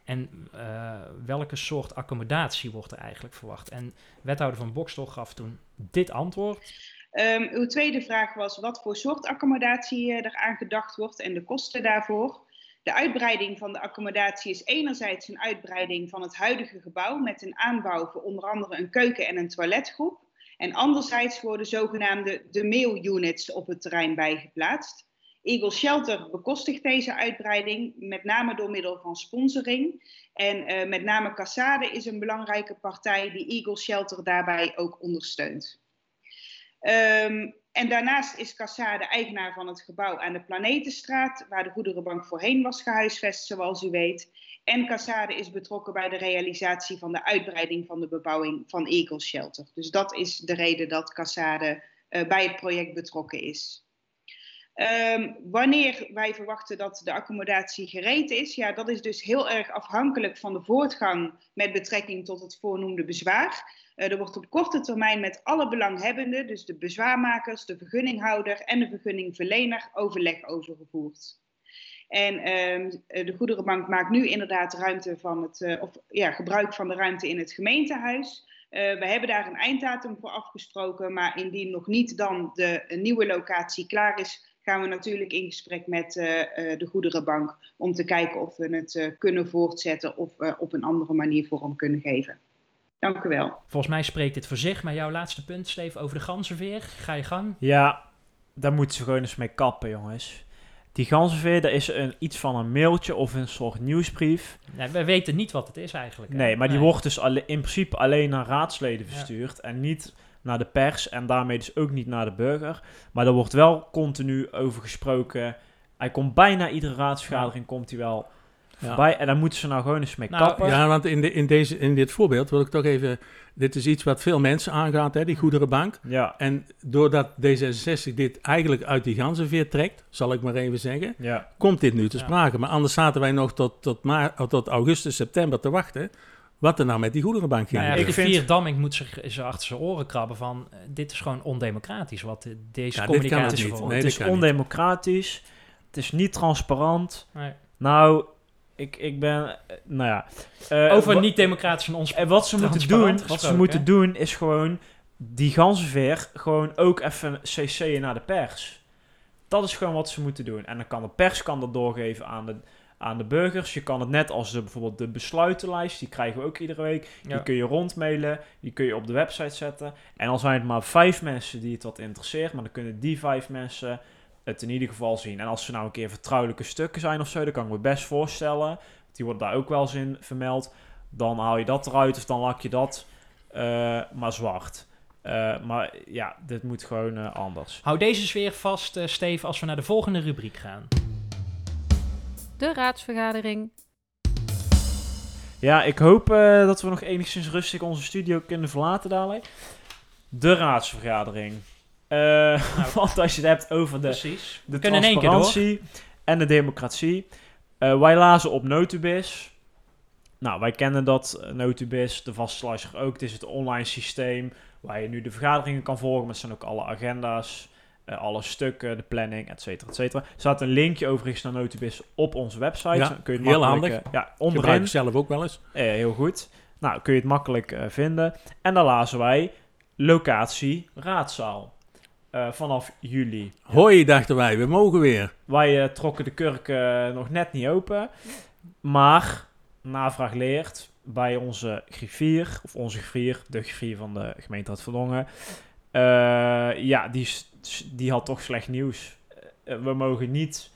En uh, welke soort accommodatie wordt er eigenlijk verwacht? En wethouder van Bokstel gaf toen dit antwoord. Um, uw tweede vraag was wat voor soort accommodatie er aan gedacht wordt en de kosten daarvoor. De uitbreiding van de accommodatie is enerzijds een uitbreiding van het huidige gebouw met een aanbouw voor onder andere een keuken en een toiletgroep. En anderzijds worden zogenaamde de mail units op het terrein bijgeplaatst. Eagle Shelter bekostigt deze uitbreiding, met name door middel van sponsoring. En uh, met name Cassade is een belangrijke partij die Eagle Shelter daarbij ook ondersteunt. Um, en daarnaast is Cassade eigenaar van het gebouw aan de Planetenstraat, waar de Goederenbank voorheen was gehuisvest, zoals u weet. En Cassade is betrokken bij de realisatie van de uitbreiding van de bebouwing van Eagle Shelter. Dus dat is de reden dat Cassade uh, bij het project betrokken is. Um, wanneer wij verwachten dat de accommodatie gereed is, ja, dat is dus heel erg afhankelijk van de voortgang met betrekking tot het voornoemde bezwaar. Uh, er wordt op korte termijn met alle belanghebbenden, dus de bezwaarmakers, de vergunninghouder en de vergunningverlener, overleg over gevoerd. En uh, de Goederenbank maakt nu inderdaad ruimte van het, uh, of, ja, gebruik van de ruimte in het gemeentehuis. We hebben daar een einddatum voor afgesproken, maar indien nog niet dan de nieuwe locatie klaar is, gaan we natuurlijk in gesprek met de Goederenbank om te kijken of we het kunnen voortzetten of op een andere manier vorm kunnen geven. Dank u wel. Volgens mij spreekt dit voor zich, maar jouw laatste punt, Steve, over de ganzenveer. Ga je gang? Ja, daar moeten ze gewoon eens mee kappen, jongens. Die ganzenveer, dat is een, iets van een mailtje of een soort nieuwsbrief. Ja, we weten niet wat het is eigenlijk. Hè? Nee, maar die wordt dus alle, in principe alleen naar raadsleden verstuurd ja. en niet naar de pers en daarmee dus ook niet naar de burger. Maar er wordt wel continu over gesproken. Hij komt bijna iedere raadsvergadering komt hij wel. Voorbij. En daar moeten ze nou gewoon eens mee nou, kappen. Ja, want in, de, in, deze, in dit voorbeeld wil ik toch even... Dit is iets wat veel mensen aangaat, hè, die goederenbank. Ja. En doordat D66 dit eigenlijk uit die ganzenveer trekt, zal ik maar even zeggen, ja. komt dit nu te sprake. Maar anders zaten wij nog tot, tot, maar, tot augustus, september te wachten wat er nou met die goederenbank ging. Nou ja, ik vind Damming moet zich, achter zijn oren krabben van uh, dit is gewoon ondemocratisch wat uh, deze ja, communicatie is. Voor. Nee, het is ondemocratisch. Niet. Het is niet transparant. Nee. Nou, ik, ik ben, uh, nou ja. Over niet democratisch en ons. En wat ze moeten doen, wat ze moeten doen is gewoon die ganzenveer gewoon ook even cc'en naar de pers. Dat is gewoon wat ze moeten doen. En dan kan de pers kan dat doorgeven aan de aan de burgers. Je kan het net als de, bijvoorbeeld de besluitenlijst, die krijgen we ook iedere week. Die ja. kun je rondmailen, die kun je op de website zetten. En al zijn het maar vijf mensen die het wat interesseert, maar dan kunnen die vijf mensen het in ieder geval zien. En als ze nou een keer vertrouwelijke stukken zijn of zo, dan kan ik me best voorstellen. Die wordt daar ook wel eens in vermeld. Dan haal je dat eruit of dan lak je dat uh, maar zwart. Uh, maar ja, dit moet gewoon uh, anders. Hou deze sfeer vast, uh, Steve, als we naar de volgende rubriek gaan de raadsvergadering. Ja, ik hoop uh, dat we nog enigszins rustig onze studio kunnen verlaten dadelijk. De raadsvergadering. Uh, [LAUGHS] nou, want als je het hebt over de, precies. de transparantie en de democratie. Uh, wij lazen op Notubis Nou, wij kennen dat Notubis, de vaste luisteraar ook. Het is het online systeem waar je nu de vergaderingen kan volgen. Met zijn ook alle agenda's, alle stukken, de planning, et cetera, et cetera. Er staat een linkje overigens naar Notubis op onze website. Ja, kun je het heel handig. Ja, onderin. Ik zelf ook wel eens. Uh, heel goed. Nou, kun je het makkelijk vinden. En dan lazen wij locatie raadzaal. Vanaf juli. Hoi, dachten wij, we mogen weer. Wij trokken de kurk nog net niet open. Maar, navraag leert, bij onze griffier, of onze griffier, de griffier van de gemeente had Verdongen, ja, die die had toch slecht nieuws. Eh, we mogen niet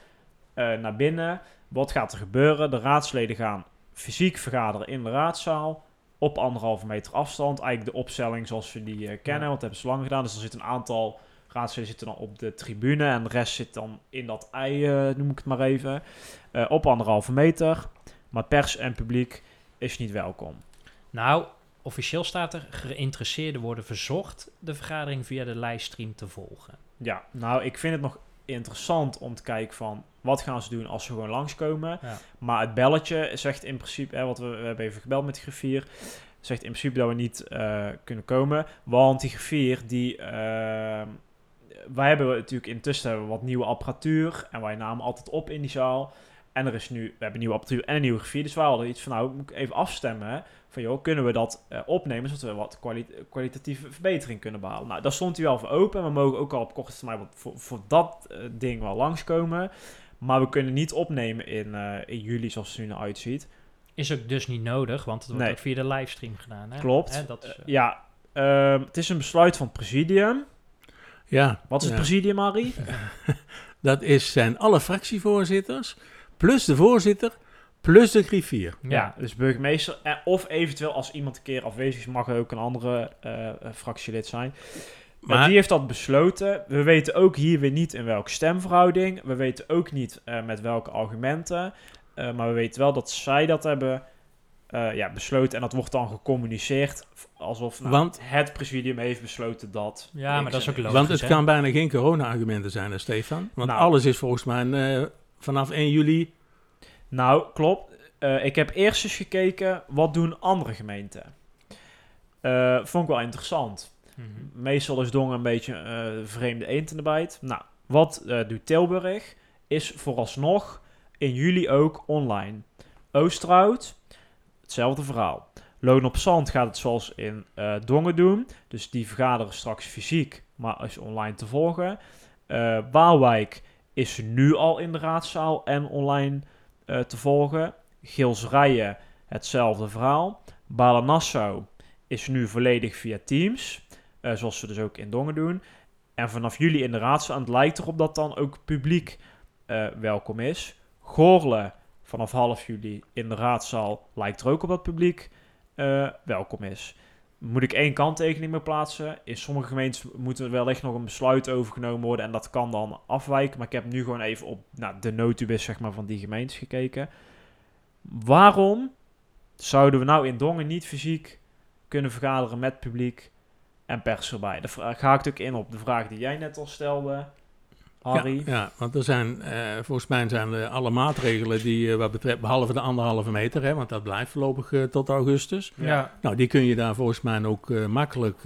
eh, naar binnen. Wat gaat er gebeuren? De raadsleden gaan fysiek vergaderen in de raadzaal. Op anderhalve meter afstand. Eigenlijk de opstelling zoals we die kennen. Want dat hebben ze lang gedaan. Dus er zit een aantal raadsleden zitten dan op de tribune. En de rest zit dan in dat ei, noem ik het maar even. op anderhalve meter. Maar pers en publiek is niet welkom. Nou, Officieel staat er, geïnteresseerden worden verzocht de vergadering via de livestream te volgen. Ja, nou, ik vind het nog interessant om te kijken van wat gaan ze doen als ze gewoon langskomen. Ja. Maar het belletje zegt in principe, hè, wat we, we hebben even gebeld met de griffier, zegt in principe dat we niet uh, kunnen komen. Want die griffier, die, uh, wij hebben natuurlijk intussen hebben we wat nieuwe apparatuur en wij namen altijd op in die zaal. En er is nu, we hebben nieuwe apparatuur en een nieuwe griffier. Dus we hadden iets van, nou, moet ik even afstemmen van joh, kunnen we dat uh, opnemen zodat we wat kwalitatieve verbetering kunnen behalen. Nou, daar stond hij wel voor open. We mogen ook al op korte termijn voor, voor dat uh, ding wel langskomen. Maar we kunnen niet opnemen in, uh, in juli zoals het er nu naar uitziet. Is ook dus niet nodig, want het wordt nee. ook via de livestream gedaan. Hè? Klopt. Hè, dat is, ja, ehm, het is een besluit van het presidium. Ja. Wat is ja. het presidium, Marie? [LAUGHS] dat is, zijn alle fractievoorzitters, plus de voorzitter Plus de griffier. Ja, dus burgemeester. Eh, of eventueel als iemand een keer afwezig is, mag er ook een andere uh, fractielid zijn. Maar die heeft dat besloten. We weten ook hier weer niet in welke stemverhouding. We weten ook niet uh, met welke argumenten. Uh, maar we weten wel dat zij dat hebben ja, besloten. En dat wordt dan gecommuniceerd alsof nou, Want, het presidium heeft besloten dat. Ja, maar dat is ook logisch. Want het hè? kan bijna geen corona-argumenten zijn, hè, Stefan. Want nou, alles is volgens mij vanaf 1 juli nou, klopt. Uh, ik heb eerst eens gekeken, wat doen andere gemeenten? Uh, vond ik wel interessant. Mm -hmm. Meestal is Dongen een beetje uh, vreemde eend in de bijt. Nou, wat doet Tilburg? Is vooralsnog in juli ook online. Oosterhout, hetzelfde verhaal. Loon op Zand gaat het zoals in Dongen doen. Dus die vergaderen straks fysiek, maar is online te volgen. Waalwijk is nu al in de raadzaal en online uh, te volgen. Gilsrijen, hetzelfde verhaal. Balen-Nassau is nu volledig via Teams, uh, zoals ze dus ook in Dongen doen. En vanaf juli in de raadzaal, het lijkt erop dat dan ook publiek uh, welkom is. Goorle vanaf half juli in de raadzaal lijkt er ook op dat publiek welkom is. Moet ik één kanttekening mee plaatsen? In sommige gemeentes moet er wellicht nog een besluit overgenomen worden en dat kan dan afwijken. Maar ik heb nu gewoon even op nou, de notubis zeg maar, van die gemeentes gekeken. Waarom zouden we nou in Dongen niet fysiek kunnen vergaderen met publiek en pers erbij? Daar ga ik ook in op de vraag die jij net al stelde. Harry. Ja, ja want er zijn, uh, volgens mij zijn er alle maatregelen die uh, wat betreft, behalve de anderhalve meter, hè, want dat blijft voorlopig uh, tot augustus. Ja. Nou, die kun je daar volgens mij ook makkelijk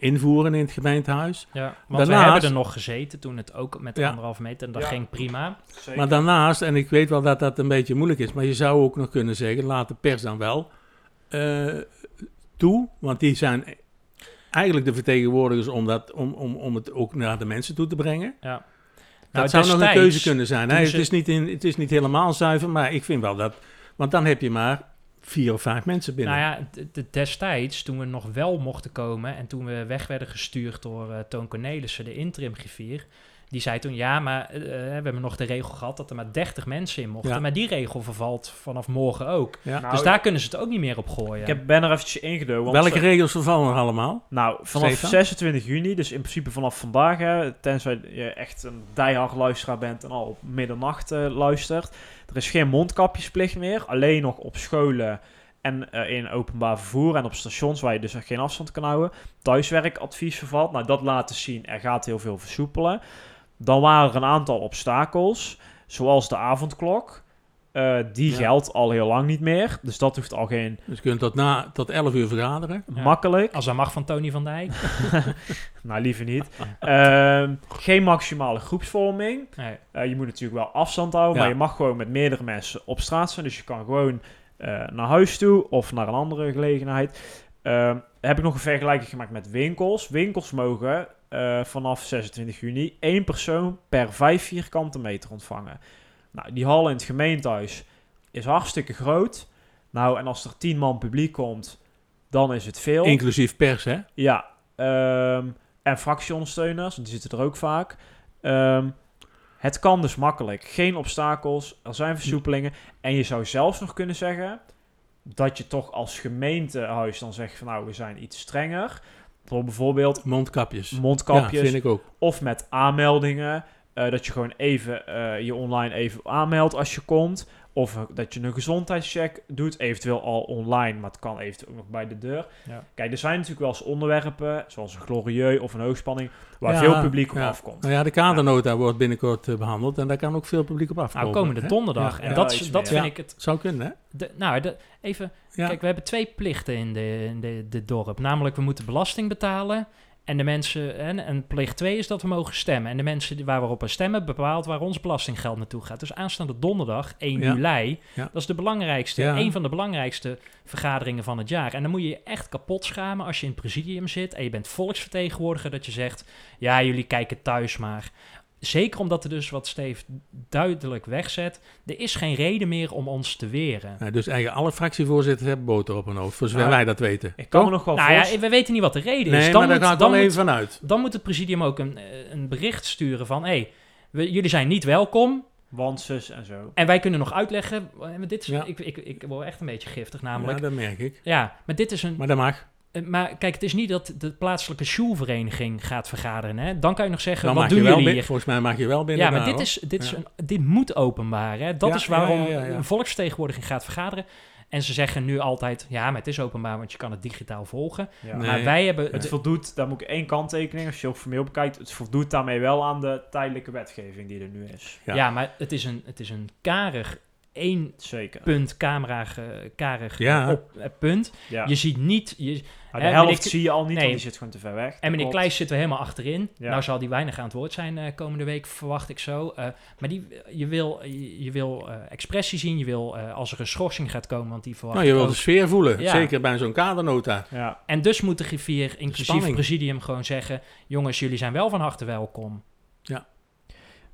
invoeren in het gemeentehuis. Ja, want daarnaast, we hebben er nog gezeten toen het ook met de ja. anderhalve meter en dat ja. ging prima. Zeker. Maar daarnaast, en ik weet wel dat dat een beetje moeilijk is, maar je zou ook nog kunnen zeggen, laat de pers dan wel toe, want die zijn eigenlijk de vertegenwoordigers om, dat, om, om, om het ook naar de mensen toe te brengen. Ja. Dat nou, zou nog een keuze kunnen zijn. Het, is niet in, het is niet helemaal zuiver, maar ik vind wel dat... Want dan heb je maar vier of vijf mensen binnen. Nou ja, destijds, toen we nog wel mochten komen... en toen we weg werden gestuurd door uh, Toon Cornelissen, de interim griffier... Die zei toen, ja, maar uh, we hebben nog de regel gehad dat er maar 30 mensen in mochten. Ja. Maar die regel vervalt vanaf morgen ook. Ja. Nou, dus daar kunnen ze het ook niet meer op gooien. Ik heb, ben er eventjes ingedoken. Welke ze, regels vervallen er allemaal? Nou, vanaf Stefan? 26 juni, dus in principe vanaf vandaag, hè, tenzij je echt een diehard luisteraar bent en al op middernacht uh, luistert. Er is geen mondkapjesplicht meer, alleen nog op scholen en uh, in openbaar vervoer en op stations waar je dus geen afstand kan houden. Thuiswerkadvies vervalt, nou dat laten zien, er gaat heel veel versoepelen. Dan waren er een aantal obstakels, zoals de avondklok. Uh, die Ja. geldt al heel lang niet meer. Dus dat hoeft al geen Dus je kunt tot, na, tot 11 uur vergaderen. Ja. makkelijk. Als dat mag van Tony van Dijk. [LAUGHS] [LAUGHS] Nou, liever niet. [LAUGHS] Ehm, geen maximale groepsvorming. Nee. Eh, je moet natuurlijk wel afstand houden, Ja. maar je mag gewoon met meerdere mensen op straat zijn. Dus je kan gewoon eh, naar huis toe of naar een andere gelegenheid. Ehm, heb ik nog een vergelijking gemaakt met winkels. Winkels mogen eh, vanaf 26 juni één persoon per vijf vierkante meter ontvangen. Nou, die hal in het gemeentehuis is hartstikke groot. Nou, en als er 10 man publiek komt, dan is het veel. Inclusief pers, hè? Ja, ehm, en fractieondersteuners, die zitten er ook vaak. Ehm, het kan dus makkelijk. Geen obstakels, er zijn versoepelingen. En je zou zelfs nog kunnen zeggen dat je toch als gemeentehuis dan zegt van nou, we zijn iets strenger. Bijvoorbeeld Mondkapjes. mondkapjes Ja, vind ik ook. of met aanmeldingen. eh, dat je gewoon even eh, je online even aanmeldt als je komt. Of dat je een gezondheidscheck doet. Eventueel al online, maar het kan eventueel ook nog bij de deur. Ja. Kijk, er zijn natuurlijk wel eens onderwerpen, zoals een glorieux of een hoogspanning, waar Ja, veel publiek op ja. afkomt. Nou ja, de kadernota wordt binnenkort eh, behandeld en daar kan ook veel publiek op afkomen. Nou, komende hè? donderdag. Ja, En ja. dat, is, dat vind Ja. ik het... Zou kunnen, hè? De, nou, de, even... Ja. Kijk, we hebben twee plichten in, de, in de, dit dorp. Namelijk, we moeten belasting betalen. En de mensen... En, en plicht twee is dat we mogen stemmen. En de mensen waar we op stemmen bepaalt waar ons belastinggeld naartoe gaat. Dus aanstaande donderdag, 1 Ja. juli... Ja. Dat is de belangrijkste, Ja. een van de belangrijkste vergaderingen van het jaar. En dan moet je je echt kapot schamen als je in het presidium zit en je bent volksvertegenwoordiger, dat je zegt, ja, jullie kijken thuis maar. Zeker omdat er dus, wat Steve duidelijk wegzet, er is geen reden meer om ons te weren. Nou, dus eigenlijk alle fractievoorzitters hebben boter op hun hoofd, voor zover Nou, wij dat weten. Ik kan me nog wel Nou ja, we weten niet wat de reden is. Dan maar daar moet- ga ik dan wel moet- even vanuit. Dan moet het presidium ook een, eh, een bericht sturen van, hé, hey, we- jullie zijn niet welkom. Want zus en zo. En wij kunnen nog uitleggen, eh, dit is, Ja. ik, ik, ik word echt een beetje giftig Ja, namelijk. dat merk ik. Ja, maar dit is een, Maar dat mag. Eh, Maar kijk, het is niet dat de plaatselijke sjoelvereniging gaat vergaderen. Hè? Dan kan je nog zeggen, Dan wat doen wel jullie binnen, hier? volgens mij mag je wel binnen. Ja, maar dit, is, dit, is een, dit moet openbaar. Hè? Dat Ja, is waarom ja, ja, ja, ja. een volksvertegenwoordiging gaat vergaderen. En ze zeggen nu altijd, ja, maar het is openbaar, want je kan het digitaal volgen. Ja. Nee. Maar wij hebben... Het de- voldoet, daar moet ik één kanttekening, als je ook formeel bekijkt, het voldoet daarmee wel aan de tijdelijke wetgeving die er nu is. Ja. ja. maar het is een, het is een karig, één Zeker. punt camera ge- karig Ja. op, eh, punt. Ja. Je ziet niet... Je, Maar de hè, helft meneer- zie je al niet, Nee. want die zit gewoon te ver weg. En meneer Klopt. Kleijs zitten we helemaal achterin. Ja. Nou zal die weinig aan het woord zijn eh, komende week, verwacht ik zo. Eh, maar die, je wil, je, je wil eh, expressie zien. Je wil, eh, als er een schorsing gaat komen, want die verwacht Nou, je ik ook. de sfeer voelen. Ja. Zeker bij zo'n kadernota. Ja. En dus moet de griffier, inclusief spanning. presidium, gewoon zeggen... jongens, jullie zijn wel van harte welkom.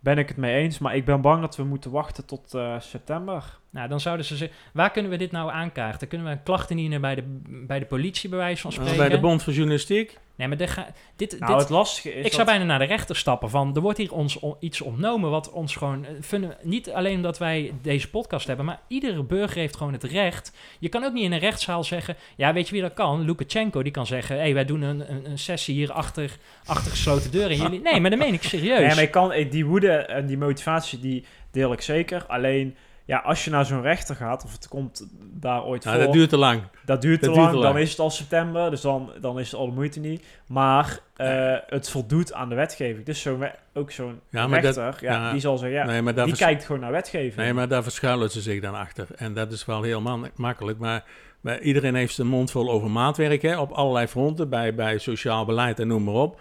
Ben ik het mee eens, maar ik ben bang dat we moeten wachten tot eh, september. Nou, dan zouden ze zeggen... waar kunnen we dit nou aankaarten? Kunnen we een klacht indienen bij de, bij de politie, bij wijze van spreken? bij de Bond voor Journalistiek. Nee, maar ga, dit, Nou, dit, het lastige is Ik zou dat- bijna naar de rechter stappen van, er wordt hier ons on- iets ontnomen wat ons gewoon, eh, funda- niet alleen omdat wij deze podcast hebben, maar iedere burger heeft gewoon het recht. Je kan ook niet in een rechtszaal zeggen, ja weet je wie dat kan? Lukashenko, die kan zeggen, hé hey, wij doen een, een, een sessie hier achter, achter gesloten deuren. En jullie, nee, maar dat meen ik [LAUGHS] serieus. Nee, maar ik kan, eh, die woede en die motivatie, die deel ik zeker. Alleen, ja, als je naar zo'n rechter gaat, of het komt daar ooit Nou, voor... dat duurt te lang. dat duurt te dat lang, duurt te lang. dan is het al september, dus dan, dan is het al de moeite niet. Maar eh, het voldoet aan de wetgeving. Dus zo ook zo'n Ja, dat- rechter, ja, ja. die zal zeggen, ja, Nee, maar die kijkt gewoon naar wetgeving. Nee, maar daar verschuilen ze zich dan achter. En dat is wel heel man- makkelijk. Maar, maar iedereen heeft zijn mond vol over maatwerk hè, op allerlei fronten. Bij, bij sociaal beleid en noem maar op.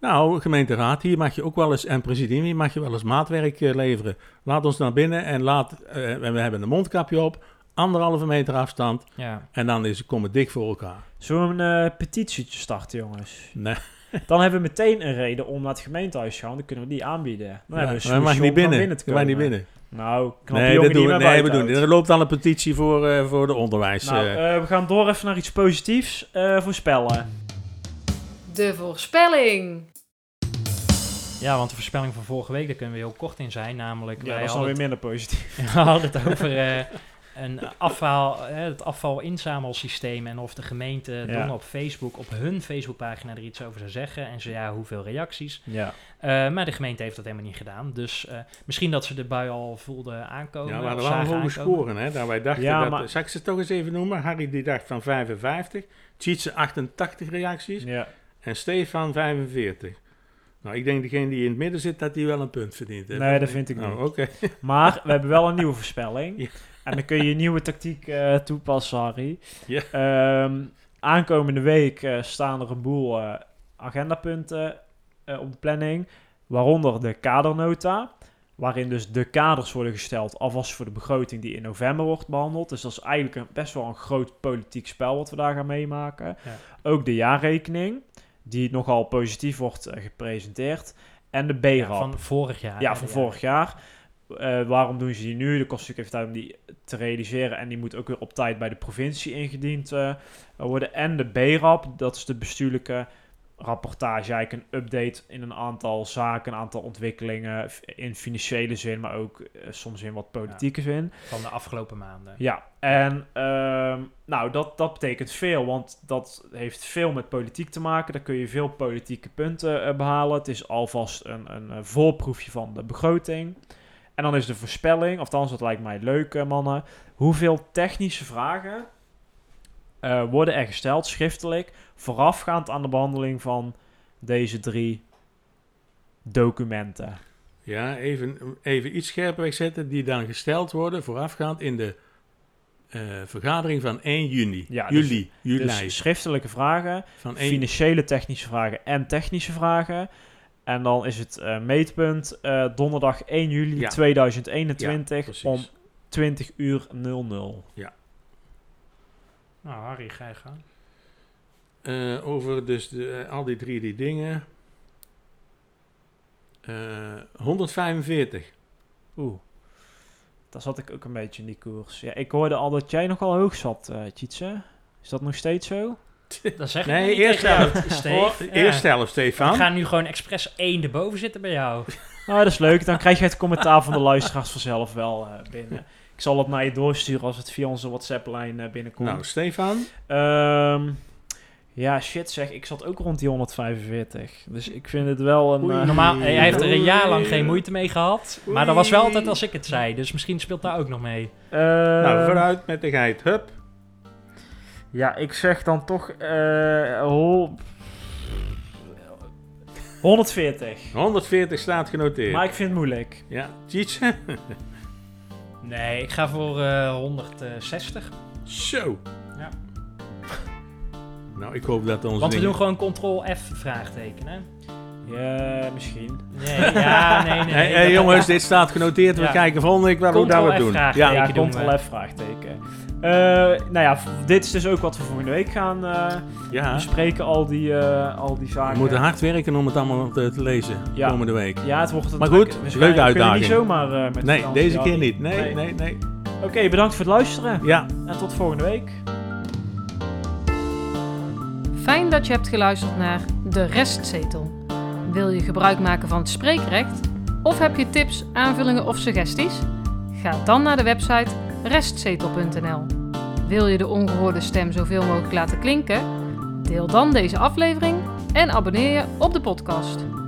Nou, gemeenteraad, hier mag je ook wel eens, en presidium, hier mag je wel eens maatwerk eh, leveren. Laat ons naar binnen en laat, eh, we hebben een mondkapje op, anderhalve meter afstand. ja. En dan is, komen we dik voor elkaar. Zullen we een eh, petitietje starten, jongens? Nee, Dan hebben we meteen een reden om naar het gemeentehuis te gaan. Dan kunnen we die aanbieden. Dan ja, hebben we mag niet naar binnen. te niet binnen. Nou, knappe Nee, jongen dat die doen we, nee, we doen. Er loopt al een petitie voor, eh, voor de onderwijs. Nou, we gaan door even naar iets positiefs. eh, voorspellen. De voorspelling. Ja, want de voorspelling van vorige week, daar kunnen we heel kort in zijn. Namelijk, Ja, wij dat hadden alweer minder positief. [LAUGHS] We hadden het over eh, een afval, eh, het afvalinzamelsysteem en of de gemeente Ja. dan op Facebook, op hun Facebookpagina er iets over zou zeggen. En ze ja, hoeveel reacties. Ja. Eh, maar de gemeente heeft dat helemaal niet gedaan. Dus misschien dat ze de bui al voelden aankomen. Ja, we hadden wel een hoge scoren, hè. Daar wij dachten Ja, dat... maar- Zal ik ze toch eens even noemen? Harry die dacht van 55. Tjitse 88 reacties. ja. En Stefan 45. Nou, ik denk degene die in het midden zit, dat die wel een punt verdient. Hè? Nee, dat vind ik Nou, niet. oké. [LAUGHS] Maar we hebben wel een nieuwe voorspelling. Ja. En dan kun je je nieuwe tactiek eh, toepassen, Harry. Ja. Ehm, aankomende week eh, staan er een boel eh, agendapunten op de planning. Waaronder de kadernota. Waarin dus de kaders worden gesteld alvast voor de begroting die in november wordt behandeld. Dus dat is eigenlijk een, best wel een groot politiek spel wat we daar gaan meemaken. Ja. Ook de jaarrekening, die nogal positief wordt eh, gepresenteerd. En de B-rap. Van vorig jaar. Ja, van de vorig jaar. Eh, waarom doen ze die nu? Dat kost natuurlijk even tijd om die te realiseren. En die moet ook weer op tijd bij de provincie ingediend eh, worden. En de B-rap, dat is de bestuurlijke rapportage. Eigenlijk een update in een aantal zaken, een aantal ontwikkelingen. In financiële zin, maar ook eh, soms in wat politieke zin. Van de afgelopen maanden. Ja, en ehm, nou, dat, dat betekent veel, want dat heeft veel met politiek te maken. Daar kun je veel politieke punten eh, behalen. Het is alvast een, een, voorproefje van de begroting. En dan is de voorspelling, althans dat lijkt mij leuk eh, mannen. Hoeveel technische vragen eh, worden er gesteld schriftelijk voorafgaand aan de behandeling van deze drie documenten? Ja, even, even iets scherper wegzetten, die dan gesteld worden voorafgaand in de eh, vergadering van 1 juni. Ja, dus- juli, juli. Dus schriftelijke vragen, van 1 financiële technische vragen en technische vragen. En dan is het eh, meetpunt donderdag 1 juli Ja. 2021 precies. om 20 uur 00. Nou, Harry, ga je gaan. Eh, over dus de, eh, al die drie die dingen. Eh 145. Oeh, daar zat ik ook een beetje in die koers. Ja, ik hoorde al dat jij nogal hoog zat, eh Tjitse. Is dat nog steeds zo? [LAUGHS] Dat zeg ik Nee, niet eerst. Steve. Oh, Ja. Eerst zelf, Ik Stefan. ga nu gewoon expres één erboven zitten bij jou. [LAUGHS] Nou, dat is leuk. Dan krijg je het commentaar van de luisteraars vanzelf wel eh, binnen. Ik zal het naar je doorsturen als het via onze WhatsApp-lijn eh, binnenkomt. Nou, Stefan. Ehm, ja, shit zeg. Ik zat ook rond die 145. Dus ik vind het wel een... Oei. eh, Normaal, hij heeft er een jaar lang geen moeite mee gehad. Maar dat was wel altijd als ik het zei. Dus misschien speelt daar ook nog mee. nou, vooruit met de geit. Hup. Ja, ik zeg dan toch... eh, hol- 140. 140 staat genoteerd. Maar ik vind het moeilijk. Ja, Tjitse. [LAUGHS] Nee, ik ga voor eh 160. Zo. Ja. [LAUGHS] Nou, ik hoop dat onze Want we dingen- doen gewoon ctrl-F vraagteken, hè? Ja, misschien. Nee, ja, nee, nee. Hey, [LAUGHS] nee, hey, dat- jongens, dit staat genoteerd. We Ja. kijken volgende week wel hoe dat we het doen. Ja, Ja, we. Ctrl-F vraagteken. Eh, nou ja, dit is dus ook wat we volgende week gaan eh, ja. bespreken. Al die, eh, al die zaken. We moeten hard werken om het allemaal te, te lezen Ja. komende week. Ja, het wordt een Maar goed, leuke kunnen uitdaging. niet zomaar met Nee, deze keer niet. Nee, nee, nee. Oké, bedankt voor het luisteren. Ja, En tot volgende week. Fijn dat je hebt geluisterd naar De Restzetel. Wil je gebruik maken van het spreekrecht? Of heb je tips, aanvullingen of suggesties? Ga dan naar de website restzetel.nl. Wil je de ongehoorde stem zoveel mogelijk laten klinken? Deel dan deze aflevering en abonneer je op de podcast.